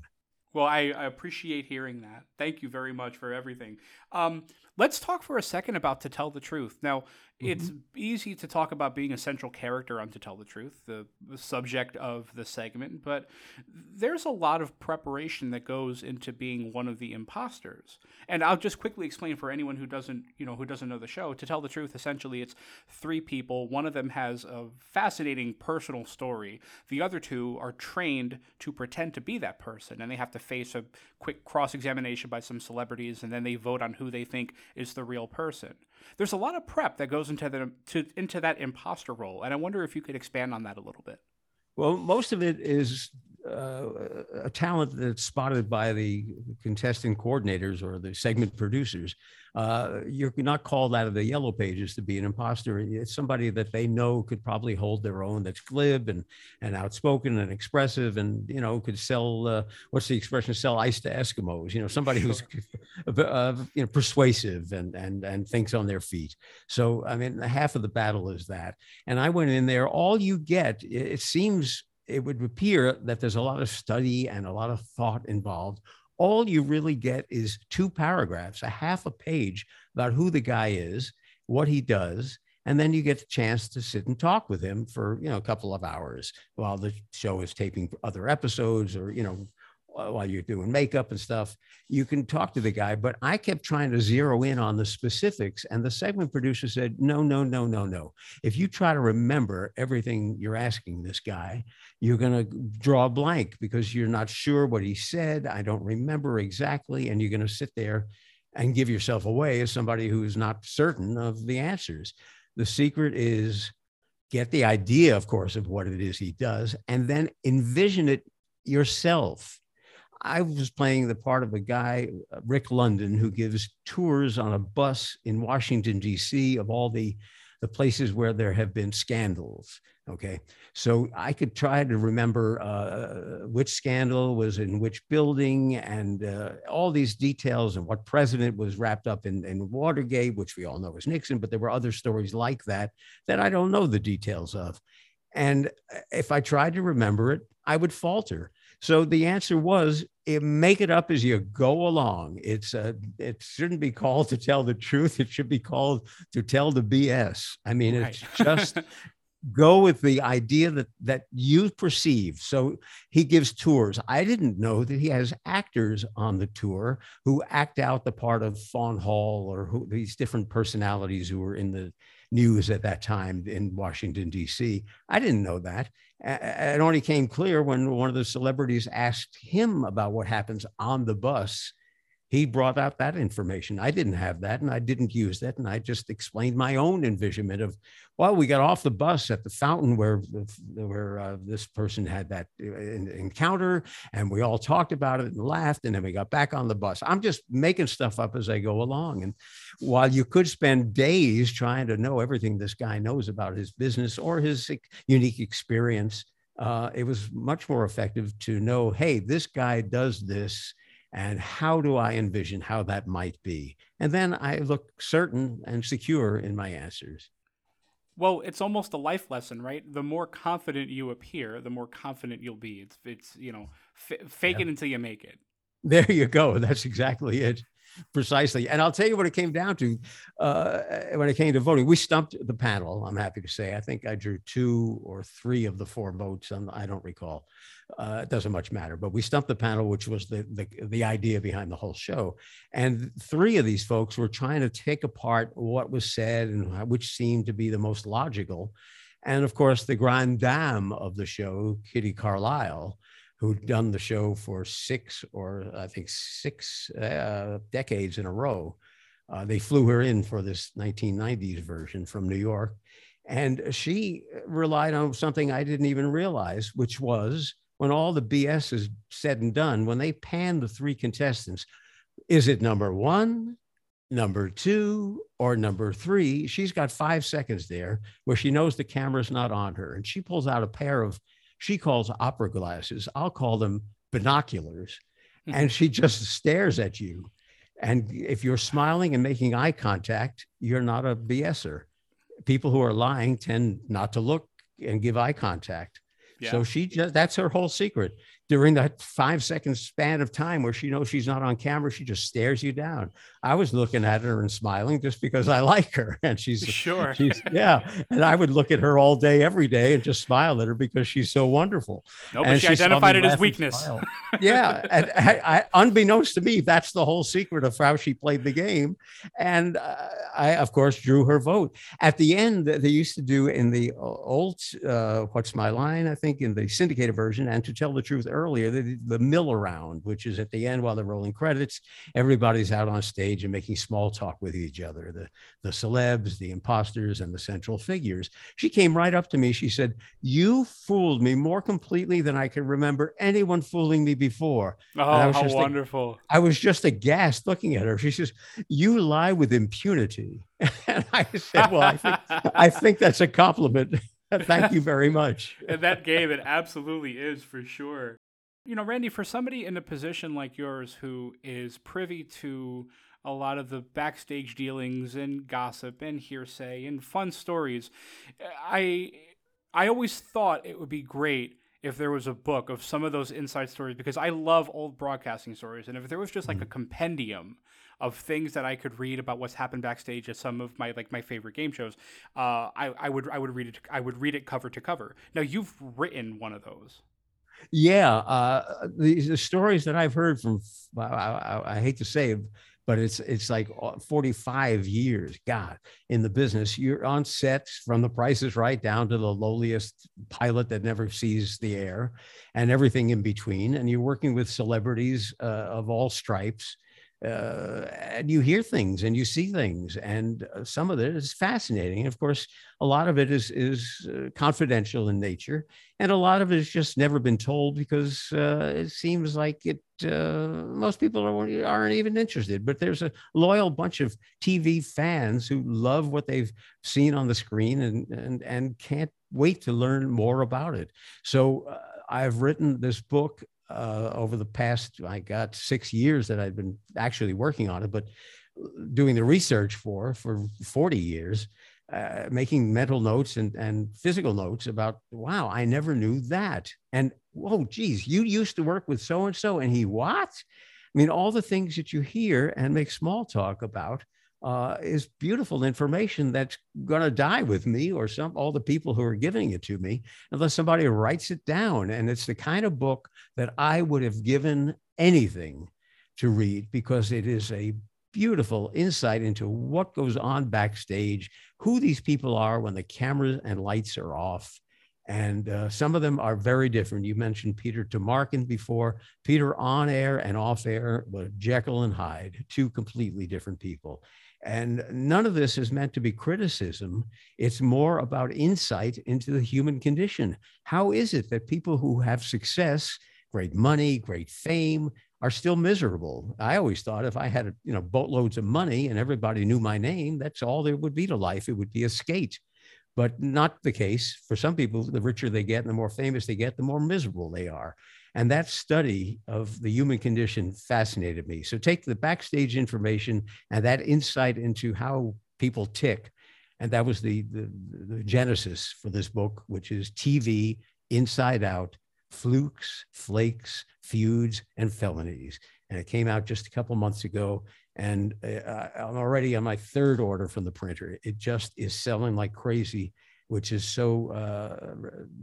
S1: Well, I, I appreciate hearing that. Thank you very much for everything. Um, let's talk for a second about To Tell the Truth. Now, Mm-hmm. It's easy to talk about being a central character on To Tell the Truth, the, the, subject of the segment, but there's a lot of preparation that goes into being one of the imposters. And I'll just quickly explain for anyone who doesn't, you know, who doesn't know the show. To Tell the Truth, essentially, it's three people. One of them has a fascinating personal story. The other two are trained to pretend to be that person, and they have to face a quick cross examination by some celebrities, and then they vote on who they think is the real person. There's a lot of prep that goes into the to, into that imposter role, and I wonder if you could expand on that a little bit.
S2: Well, most of it is uh, a talent that's spotted by the contestant coordinators or the segment producers. Uh, you're not called out of the yellow pages to be an imposter. It's somebody that they know could probably hold their own, that's glib and and outspoken and expressive, and you know could sell uh, what's the expression? Sell ice to Eskimos. You know, somebody who's uh, you know persuasive and and and thinks on their feet. So I mean, half of the battle is that. And I went in there. All you get, it seems it would appear that there's a lot of study and a lot of thought involved. All you really get is two paragraphs, a half a page about who the guy is, what he does, and then you get the chance to sit and talk with him for you know a couple of hours while the show is taping other episodes or you know while you're doing makeup and stuff, you can talk to the guy. But I kept trying to zero in on the specifics. And the segment producer said, no, no, no, no, no. If you try to remember everything you're asking this guy, you're going to draw a blank because you're not sure what he said. I don't remember exactly. And you're going to sit there and give yourself away as somebody who's not certain of the answers. The secret is get the idea, of course, of what it is he does, and then envision it yourself I was playing the part of a guy, uh, Rick London, who gives tours on a bus in Washington, D.C., of all the, the places where there have been scandals. Okay. So I could try to remember uh, which scandal was in which building and uh, all these details and what president was wrapped up in, in Watergate, which we all know was Nixon, but there were other stories like that that I don't know the details of. And uh, if I tried to remember it, I would falter. So the answer was it, make it up as you go along. It's uh, it shouldn't be called to tell the truth. It should be called to tell the BS. I mean, right. it's just go with the idea that that you perceive so he gives tours i didn't know that he has actors on the tour who act out the part of fawn hall or who, these different personalities who were in the news at that time in washington d.c i didn't know that. It only came clear when one of the celebrities asked him about what happens on the bus he brought out that information. I didn't have that and I didn't use that. And I just explained my own envisionment of, well, we got off the bus at the fountain where, where uh, this person had that uh, encounter and we all talked about it and laughed. And then we got back on the bus. I'm just making stuff up as I go along. And while you could spend days trying to know everything this guy knows about his business or his unique experience, uh, it was much more effective to know, hey, this guy does this and how do I envision how that might be? And then I look certain and secure in my answers.
S1: Well, it's almost a life lesson, right? The more confident you appear, the more confident you'll be. It's, it's you know, f- fake yeah. it until you make it.
S2: There you go. That's exactly it precisely. And I'll tell you what it came down to uh, when it came to voting. We stumped the panel. I'm happy to say. I think I drew two or three of the four votes. And I don't recall. Uh, it doesn't much matter. But we stumped the panel, which was the, the the idea behind the whole show. And three of these folks were trying to take apart what was said and which seemed to be the most logical. And of course, the grand dame of the show, Kitty Carlisle, who'd done the show for six or I think six uh, decades in a row. Uh, they flew her in for this 1990s version from New York. And she relied on something I didn't even realize, which was when all the BS is said and done, when they pan the three contestants, is it number one, number two, or number three? She's got five seconds there where she knows the camera's not on her. And she pulls out a pair of she calls opera glasses. I'll call them binoculars. Hmm. and she just stares at you. And if you're smiling and making eye contact, you're not a BSer. People who are lying tend not to look and give eye contact. Yeah. So she just that's her whole secret during that five second span of time where she knows she's not on camera, she just stares you down. I was looking at her and smiling just because I like her. And she's
S1: sure.
S2: She's yeah. And I would look at her all day, every day, and just smile at her because she's so wonderful.
S1: No, but she, she identified it as weakness.
S2: yeah. And I, I, unbeknownst to me, that's the whole secret of how she played the game. And uh, I, of course, drew her vote. At the end, they used to do in the old uh, What's My Line, I think, in the syndicated version, and to tell the truth, earlier, the, the mill around, which is at the end while they're rolling credits, everybody's out on stage and making small talk with each other, the, the celebs, the imposters, and the central figures. She came right up to me. She said, You fooled me more completely than I can remember anyone fooling me before.
S1: Oh, how just wonderful.
S2: I was just aghast looking at her. She says, You lie with impunity. and I said, Well, I think, I think that's a compliment. Thank you very much.
S1: In that game, it absolutely is for sure. You know, Randy, for somebody in a position like yours who is privy to a lot of the backstage dealings and gossip and hearsay and fun stories, I I always thought it would be great if there was a book of some of those inside stories because I love old broadcasting stories and if there was just like mm-hmm. a compendium of things that I could read about what's happened backstage at some of my like my favorite game shows, uh, I, I would I would read it I would read it cover to cover. Now you've written one of those.
S2: Yeah, uh, the, the stories that I've heard from, I, I, I hate to say, but it's it's like 45 years god in the business. You're on sets from the prices right down to the lowliest pilot that never sees the air and everything in between and you're working with celebrities uh, of all stripes uh, and you hear things and you see things and uh, some of it is fascinating of course a lot of it is is uh, confidential in nature and a lot of it has just never been told because uh, it seems like it uh, most people aren't, aren't even interested but there's a loyal bunch of tv fans who love what they've seen on the screen and and and can't wait to learn more about it. So uh, I've written this book uh, over the past, I got six years that I've been actually working on it, but doing the research for for 40 years. uh, making mental notes and, and physical notes about, wow, I never knew that. And whoa, geez, you used to work with so and so, and he what? I mean, all the things that you hear and make small talk about uh, is beautiful information that's going to die with me or some all the people who are giving it to me unless somebody writes it down and it's the kind of book that i would have given anything to read because it is a beautiful insight into what goes on backstage who these people are when the cameras and lights are off and uh, some of them are very different. You mentioned Peter Tomarken before. Peter on air and off air, but Jekyll and Hyde, two completely different people. And none of this is meant to be criticism. It's more about insight into the human condition. How is it that people who have success, great money, great fame, are still miserable? I always thought if I had, you know, boatloads of money and everybody knew my name, that's all there would be to life. It would be a skate. But not the case. For some people, the richer they get and the more famous they get, the more miserable they are. And that study of the human condition fascinated me. So take the backstage information and that insight into how people tick. And that was the, the, the genesis for this book, which is TV Inside Out Flukes, Flakes, Feuds, and Felonies. And it came out just a couple months ago. And uh, I'm already on my third order from the printer. It just is selling like crazy which is so uh,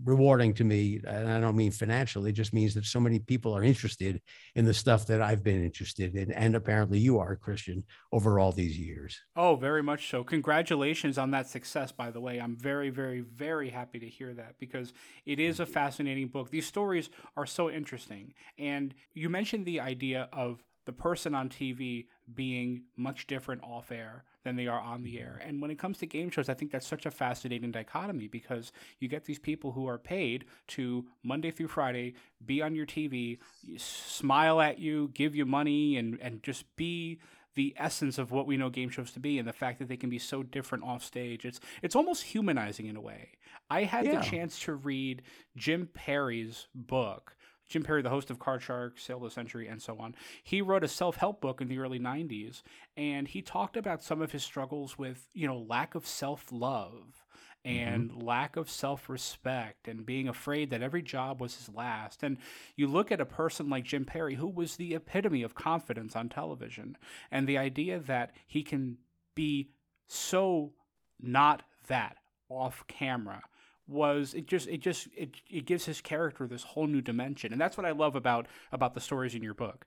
S2: rewarding to me. And I don't mean financially, it just means that so many people are interested in the stuff that I've been interested in. And apparently you are, a Christian, over all these years.
S1: Oh, very much so. Congratulations on that success, by the way. I'm very, very, very happy to hear that because it is a fascinating book. These stories are so interesting. And you mentioned the idea of the person on TV being much different off air than they are on the air. And when it comes to game shows, I think that's such a fascinating dichotomy because you get these people who are paid to Monday through Friday be on your TV, smile at you, give you money, and, and just be the essence of what we know game shows to be and the fact that they can be so different off stage it's it's almost humanizing in a way i had yeah. the chance to read jim perry's book Jim Perry, the host of Card Shark, Sale of the Century, and so on, he wrote a self help book in the early 90s. And he talked about some of his struggles with, you know, lack of self love and mm-hmm. lack of self respect and being afraid that every job was his last. And you look at a person like Jim Perry, who was the epitome of confidence on television, and the idea that he can be so not that off camera was it just it just it, it gives his character this whole new dimension. And that's what i love about about the stories in your book.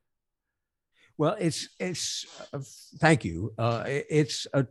S2: Well it's it's uh, thank you. Uh, it's a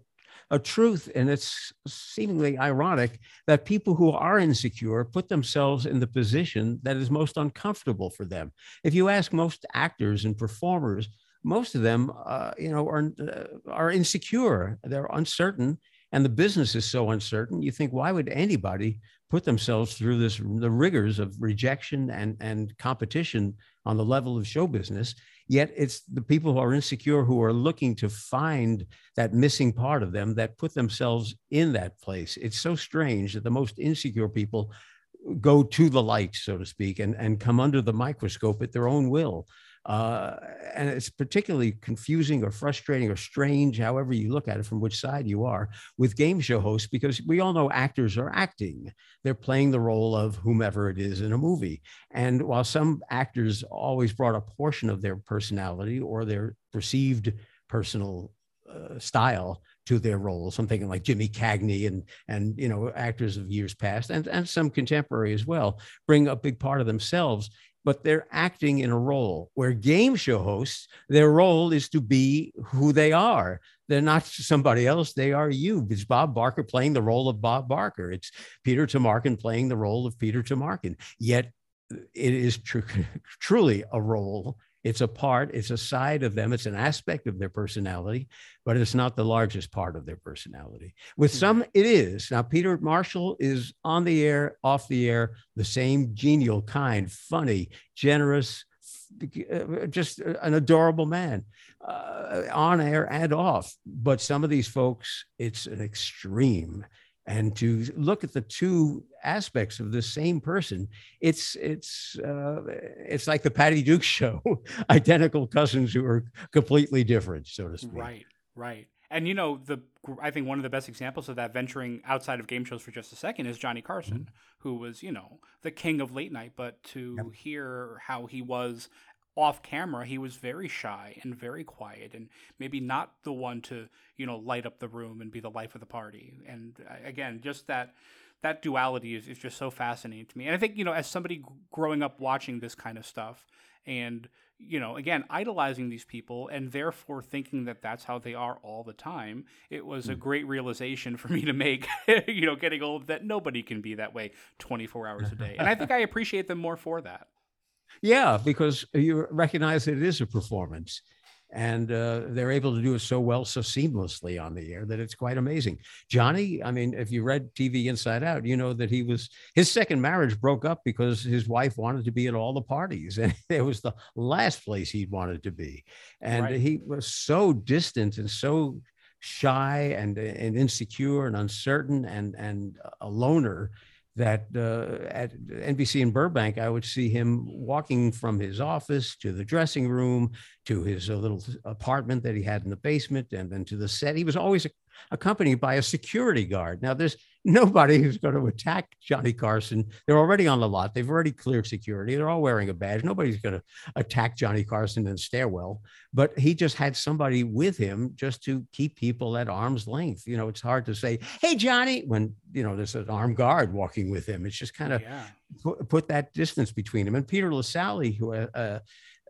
S2: a truth and it's seemingly ironic that people who are insecure put themselves in the position that is most uncomfortable for them. If you ask most actors and performers most of them uh, you know are uh, are insecure. They're uncertain and the business is so uncertain. You think why would anybody put themselves through this the rigors of rejection and and competition on the level of show business yet it's the people who are insecure who are looking to find that missing part of them that put themselves in that place. It's so strange that the most insecure people go to the light so to speak and and come under the microscope at their own will uh, and it's particularly confusing or frustrating or strange, however you look at it, from which side you are, with game show hosts, because we all know actors are acting. They're playing the role of whomever it is in a movie. And while some actors always brought a portion of their personality or their perceived personal uh, style to their roles. I'm thinking like Jimmy Cagney and and you know actors of years past, and and some contemporary as well, bring a big part of themselves but they're acting in a role where game show hosts, their role is to be who they are. They're not somebody else. They are you. It's Bob Barker playing the role of Bob Barker. It's Peter Tomarken playing the role of Peter Tomarken. Yet uh, it is tr- truly a role it's a part, it's a side of them, it's an aspect of their personality, but it's not the largest part of their personality. With some, it is. Now, Peter Marshall is on the air, off the air, the same genial kind, funny, generous, uh, just an adorable man uh, on air and off. But some of these folks, it's an extreme and to look at the two aspects of the same person it's it's uh, it's like the patty duke show identical cousins who are completely different so to speak
S1: right right And you know, the I think one of the best examples of that venturing outside of game shows for just a second is Johnny Carson, mm-hmm. who was, you know, the king of late night, but to yep. hear how he was off camera, he was very shy and very quiet and maybe not the one to, you know, light up the room and be the life of the party. And uh, again, just that that duality is, is just so fascinating to me. And I think, you know, as somebody growing up watching this kind of stuff and, you know, again, idolizing these people and therefore thinking that that's how they are all the time, it was a hmm. great realization for me to make, you know, getting old that nobody can be that way 24 hours a day. And I think I appreciate them more for that.
S2: Yeah, because you recognize that it is a performance and uh, they're able to do it so well, so seamlessly on the air that it's quite amazing. Johnny, I mean, if you read TV Inside Out, you know that he was his second marriage broke up because his wife wanted to be at all the parties, and it was the last place he wanted to be, and right. he was so distant and so shy and and insecure and uncertain and and a loner that uh, at NBC in Burbank, I would see him walking from his office to the dressing room to his uh, little apartment that he had in the basement and then to the set. He was always accompanied by a security guard. Now, there's nobody who's going to attack Johnny Carson. They're already on the lot. They've already cleared security. They're all wearing a badge. Nobody's going to attack Johnny Carson in the stairwell. But he just had somebody with him just to keep people at arm's length. You know, it's hard to say, "Hey, Johnny," when you know there's an armed guard walking with him. It's just kind of yeah. put, put, that distance between him. And Peter Lassally, who uh,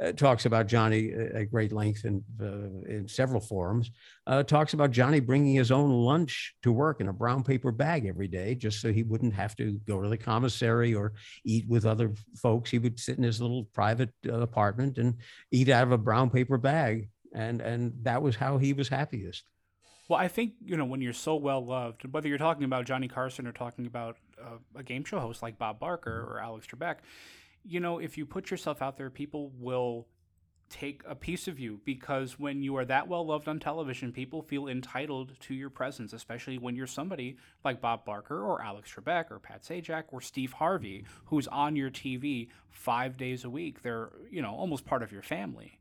S2: uh talks about Johnny uh, at great length in, uh, in several forums, uh, talks about Johnny bringing his own lunch to work in a brown paper bag every day, just so he wouldn't have to go to the commissary or eat with other folks. He would sit in his little private uh, apartment and eat out of a brown paper bag. And, and that was how he was happiest.
S1: Well, I think you know when you're so well loved, whether you're talking about Johnny Carson or talking about uh, a game show host like Bob Barker or Alex Trebek, you know, if you put yourself out there, people will take a piece of you because when you are that well loved on television, people feel entitled to your presence, especially when you're somebody like Bob Barker or Alex Trebek or Pat Sajak or Steve Harvey, who's on your TV five days a week. They're, you know, almost part of your family.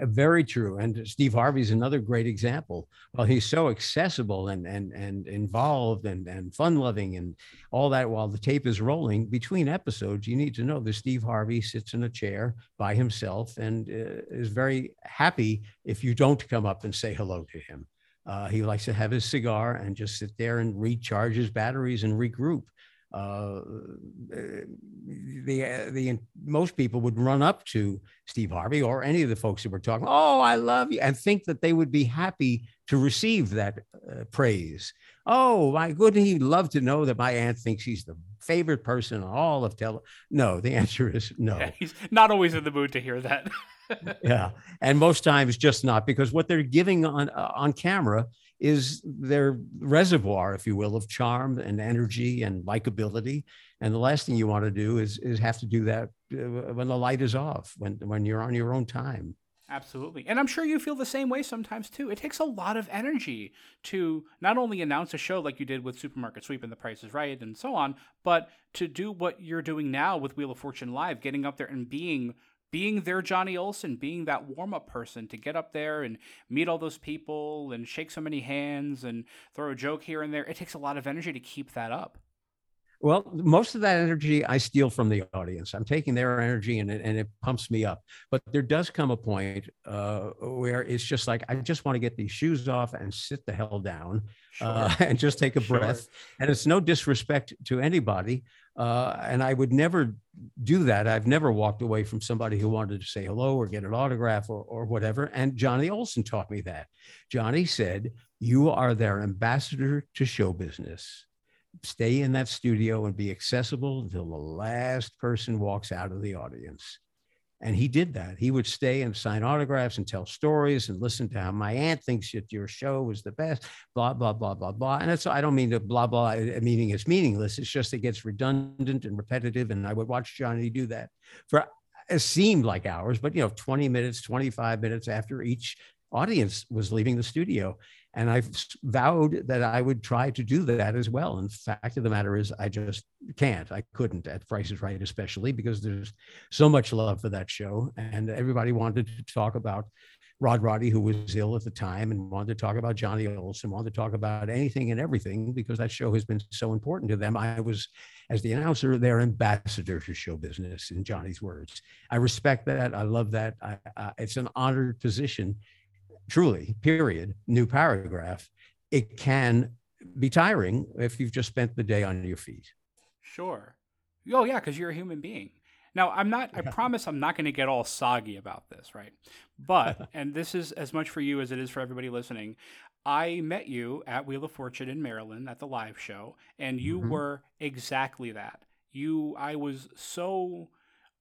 S2: Uh, very true. And Steve Harvey's another great example. Well, he's so accessible and and and involved and and fun loving and all that while the tape is rolling between episodes. You need to know that Steve Harvey sits in a chair by himself and uh, is very happy if you don't come up and say hello to him. Uh, he likes to have his cigar and just sit there and recharge his batteries and regroup uh, the the most people would run up to Steve Harvey or any of the folks who were talking. Oh, I love you, and think that they would be happy to receive that uh, praise. Oh, my goodness, he'd love to know that my aunt thinks he's the favorite person in all of tele? No, the answer is no. Yeah,
S1: he's not always in the mood to hear that.
S2: yeah, and most times just not because what they're giving on uh, on camera is their reservoir, if you will, of charm and energy and likability. And the last thing you want to do is is have to do that uh, when the light is off, when when you're on your own time.
S1: Absolutely. And I'm sure you feel the same way sometimes too. It takes a lot of energy to not only announce a show like you did with Supermarket Sweep and The Price is Right and so on, but to do what you're doing now with Wheel of Fortune Live, getting up there and being being their Johnny Olson, being that warm up person to get up there and meet all those people and shake so many hands and throw a joke here and there. It takes a lot of energy to keep that up.
S2: Well, most of that energy I steal from the audience. I'm taking their energy and it, and it pumps me up. But there does come a point uh, where it's just like, I just want to get these shoes off and sit the hell down sure. uh, and just take a breath. And it's no disrespect to anybody. Uh, and I would never do that. I've never walked away from somebody who wanted to say hello or get an autograph or, or whatever. And Johnny Olson taught me that. Johnny said, You are their ambassador to show business. Stay in that studio and be accessible until the last person walks out of the audience. And he did that. He would stay and sign autographs and tell stories and listen to how my aunt thinks that your show was the best, blah, blah, blah, blah, blah. And that's, I don't mean to blah, blah, uh, meaning it's meaningless. It's just it gets redundant and repetitive. And I would watch Johnny do that for, it seemed like hours, but, you know, 20 minutes, 25 minutes after each audience was leaving the studio. And I've vowed that I would try to do that as well. And fact of the matter is, I just can't. I couldn't at Price is Right, especially because there's so much love for that show. And everybody wanted to talk about Rod Roddy, who was ill at the time and wanted to talk about Johnny Olson, wanted to talk about anything and everything because that show has been so important to them. I was, as the announcer, their ambassador to show business, in Johnny's words. I respect that. I love that. I, uh, it's an honored position, truly, period. New paragraph. It can be tiring if you've just spent the day on your feet.
S1: Sure. Oh, yeah, because you're a human being. Now, I'm not, I promise I'm not going to get all soggy about this, right? But, and this is as much for you as it is for everybody listening. I met you at Wheel of Fortune in Maryland at the live show, and you
S2: Mhm.
S1: were exactly that. You, I was so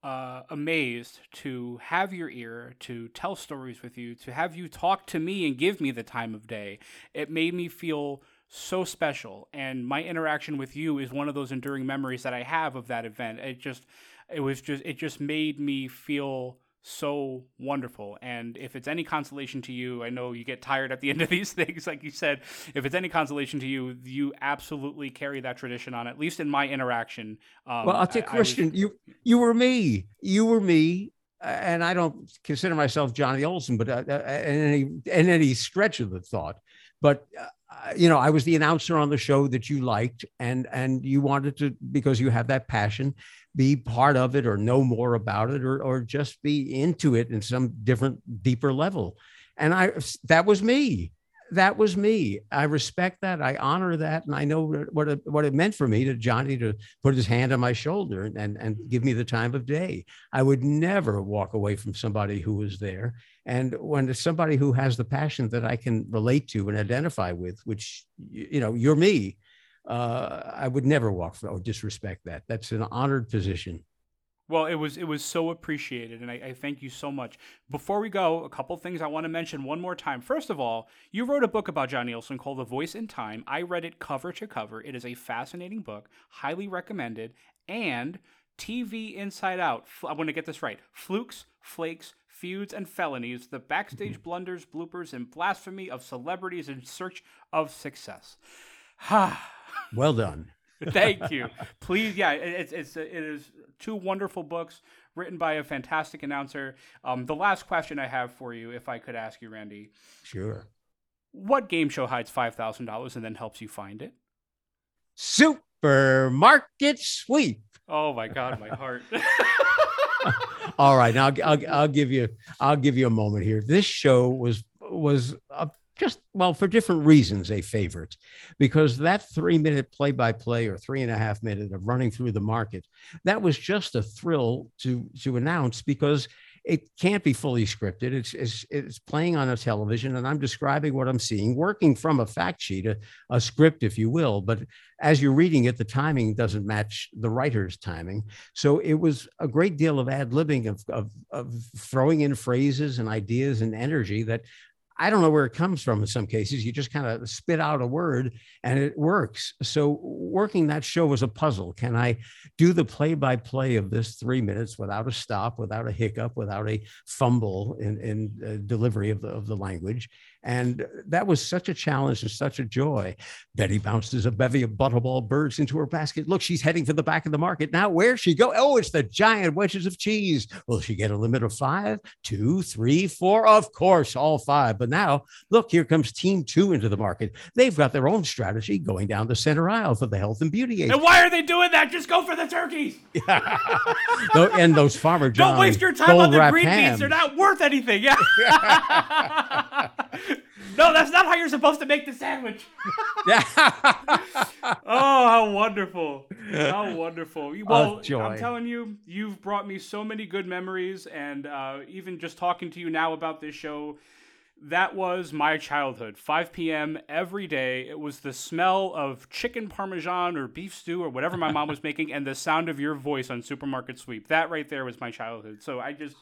S1: uh, amazed to have your ear, to tell stories with you, to have you talk to me and give me the time of day. It made me feel so special, and my interaction with you is one of those enduring memories that I have of that event. It just, it was just, it just made me feel so wonderful. And if it's any consolation to you, I know you get tired at the end of these things, like you said. If it's any consolation to you, you absolutely carry that tradition on. At least in my interaction. Um,
S2: well, I'll take
S1: I- I was-
S2: you you were me. You were me. uh, And I don't consider myself Johnny Olson, but uh, uh, in any in any stretch of the thought. But uh, you know, I was the announcer on the show that you liked, and and you wanted to because you have that passion, be part of it or know more about it, or or just be into it in some different, deeper level. And I that was me that was me. I respect that. I honor that, and I know what it, what it meant for me to Johnny to put his hand on my shoulder and and give me the time of day. I would never walk away from somebody who was there. And when it's somebody who has the passion that I can relate to and identify with, which you know, you're me, uh, I would never walk or disrespect that. That's an honored position.
S1: Well, it was it was so appreciated, and I, I thank you so much. Before we go, a couple things I want to mention one more time. First of all, you wrote a book about Johnny Olson called The Voice in Time. I read it cover to cover. It is a fascinating book, highly recommended. And TV Inside Out. I want to get this right. Flukes, flakes, feuds, and felonies: the backstage mm-hmm. blunders, bloopers, and blasphemy of celebrities in search of success. Ha.
S2: Well done.
S1: Thank you. Please, yeah, it- it's it's it is two wonderful books written by a fantastic announcer. Um, the last question I have for you, if I could ask you, Randy,
S2: Sure.
S1: what game show hides five thousand dollars and then helps you find it?
S2: Supermarket sweep.
S1: Oh my God, my heart.
S2: All right, now I'll, I'll, I'll give you I'll give you a moment here. This show was was a, just well for different reasons a favorite, because that three minute play by play or three and a half minute of running through the market, that was just a thrill to to announce because it can't be fully scripted. It's it's, it's playing on a television, and I'm describing what I'm seeing, working from a fact sheet, a, a script, if you will. But as you're reading it, the timing doesn't match the writer's timing. So it was a great deal of ad libbing, of, of, of throwing in phrases and ideas and energy that I don't know where it comes from in some cases. You just kind of spit out a word and it works. So working that show was a puzzle. Can I do the play by play of this three minutes without a stop, without a hiccup, without a fumble in, in uh, delivery of the, of the language? And that was such a challenge and such a joy. Betty bounces a bevy of butterball birds into her basket. Look, she's heading for the back of the market. Now, where's she go? Oh, it's the giant wedges of cheese. Will she get a limit of five, two, three, four? Of course, all five. But now, look, here comes team two into the market. They've got their own strategy going down the center aisle for the health and beauty aid.
S1: and why are they doing that? Just go for the turkeys.
S2: Tho- and those farmer John
S1: Don't waste your time on the green beans. They're not worth anything. Yeah. no, that's not how you're supposed to make the sandwich. Oh, how wonderful. How wonderful. Well,
S2: joy.
S1: I'm telling you, you've brought me so many good memories. And uh, even just talking to you now about this show, that was my childhood. 5 p.m. every day. It was the smell of chicken parmesan or beef stew or whatever my mom was making and the sound of your voice on Supermarket Sweep. That right there was my childhood. So I just.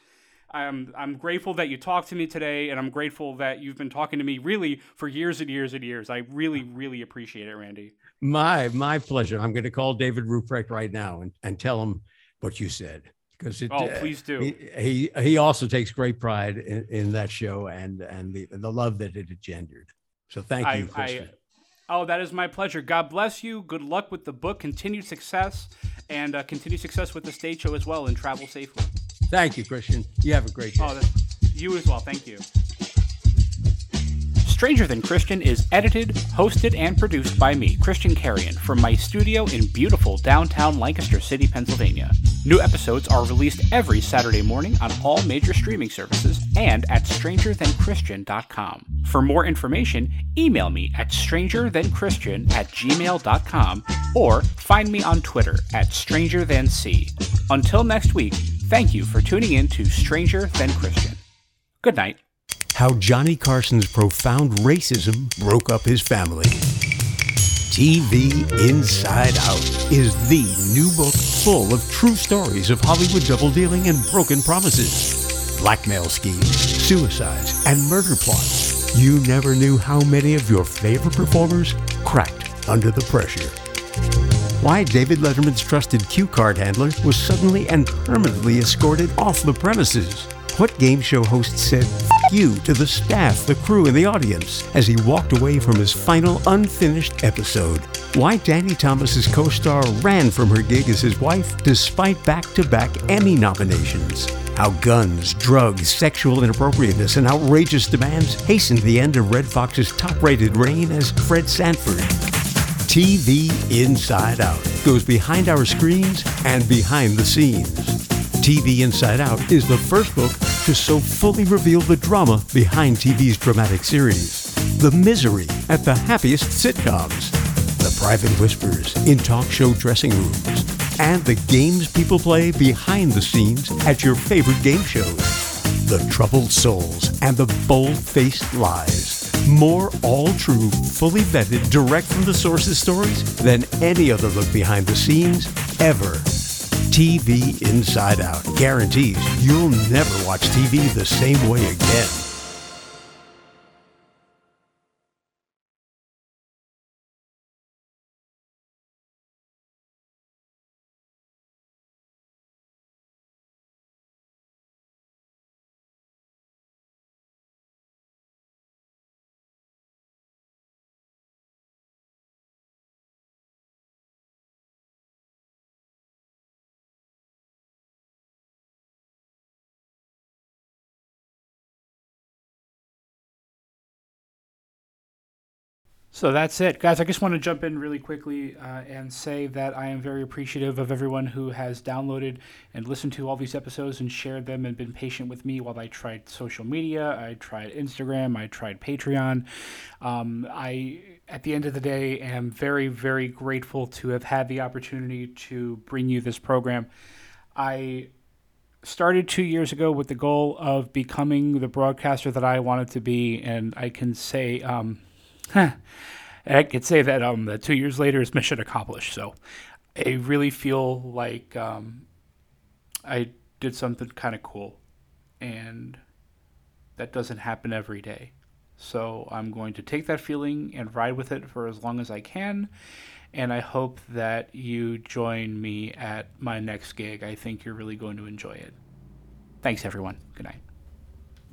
S1: I'm I'm grateful that you talked to me today, and I'm grateful that you've been talking to me really for years and years and years. I really really appreciate it, Randy.
S2: My my pleasure. I'm going to call David Ruprecht right now and, and tell him what you said because it.
S1: Oh,
S2: uh,
S1: please do.
S2: He, he he also takes great pride in, in that show and and the the love that it engendered. So thank you,
S1: I, oh, that is my pleasure. God bless you. Good luck with the book. Continued success, and uh, continued success with the stage show as well. And travel safely.
S2: Thank you, Christian. You have a great day.
S1: Oh, that's, you as well. Thank you. Stranger Than Christian is edited, hosted, and produced by me, Christian Carrion, from my studio in beautiful downtown Lancaster City, Pennsylvania. New episodes are released every Saturday morning on all major streaming services and at strangerthanchristian.com. For more information, email me at strangerthanchristian at gmail.com or find me on Twitter at strangerthanc. Until next week, thank you for tuning in to Stranger Than Christian. Good night.
S2: How Johnny Carson's profound racism broke up his family. TV Inside Out is the new book full of true stories of Hollywood double dealing and broken promises, blackmail schemes, suicides, and murder plots. You never knew how many of your favorite performers cracked under the pressure. Why David Letterman's trusted cue card handler was suddenly and permanently escorted off the premises. What game show host said you to the staff, the crew, and the audience as he walked away from his final unfinished episode? Why Danny Thomas's co-star ran from her gig as his wife despite back-to-back Emmy nominations? How guns, drugs, sexual inappropriateness, and outrageous demands hastened the end of Redd Foxx's top-rated reign as Fred Sanford. TV Inside Out goes behind our screens and behind the scenes. TV Inside Out is the first book to so fully reveal the drama behind TV's dramatic series, the misery at the happiest sitcoms, the private whispers in talk show dressing rooms, and the games people play behind the scenes at your favorite game shows, the troubled souls and the bold faced lies. More all true, fully vetted, direct from the sources stories than any other look behind the scenes ever. TV Inside Out guarantees you'll never watch TV the same way again.
S1: So that's it, guys. I just want to jump in really quickly uh, and say that I am very appreciative of everyone who has downloaded and listened to all these episodes and shared them and been patient with me while I tried social media. I tried Instagram. I tried Patreon. Um, I, at the end of the day, am very, very grateful to have had the opportunity to bring you this program. I started two years ago with the goal of becoming the broadcaster that I wanted to be, and I can say. Um, I could say that um that two years later is mission accomplished. So I really feel like um, I did something kind of cool, and that doesn't happen every day. So I'm going to take that feeling and ride with it for as long as I can. And I hope that you join me at my next gig. I think you're really going to enjoy it. Thanks, everyone. Good night.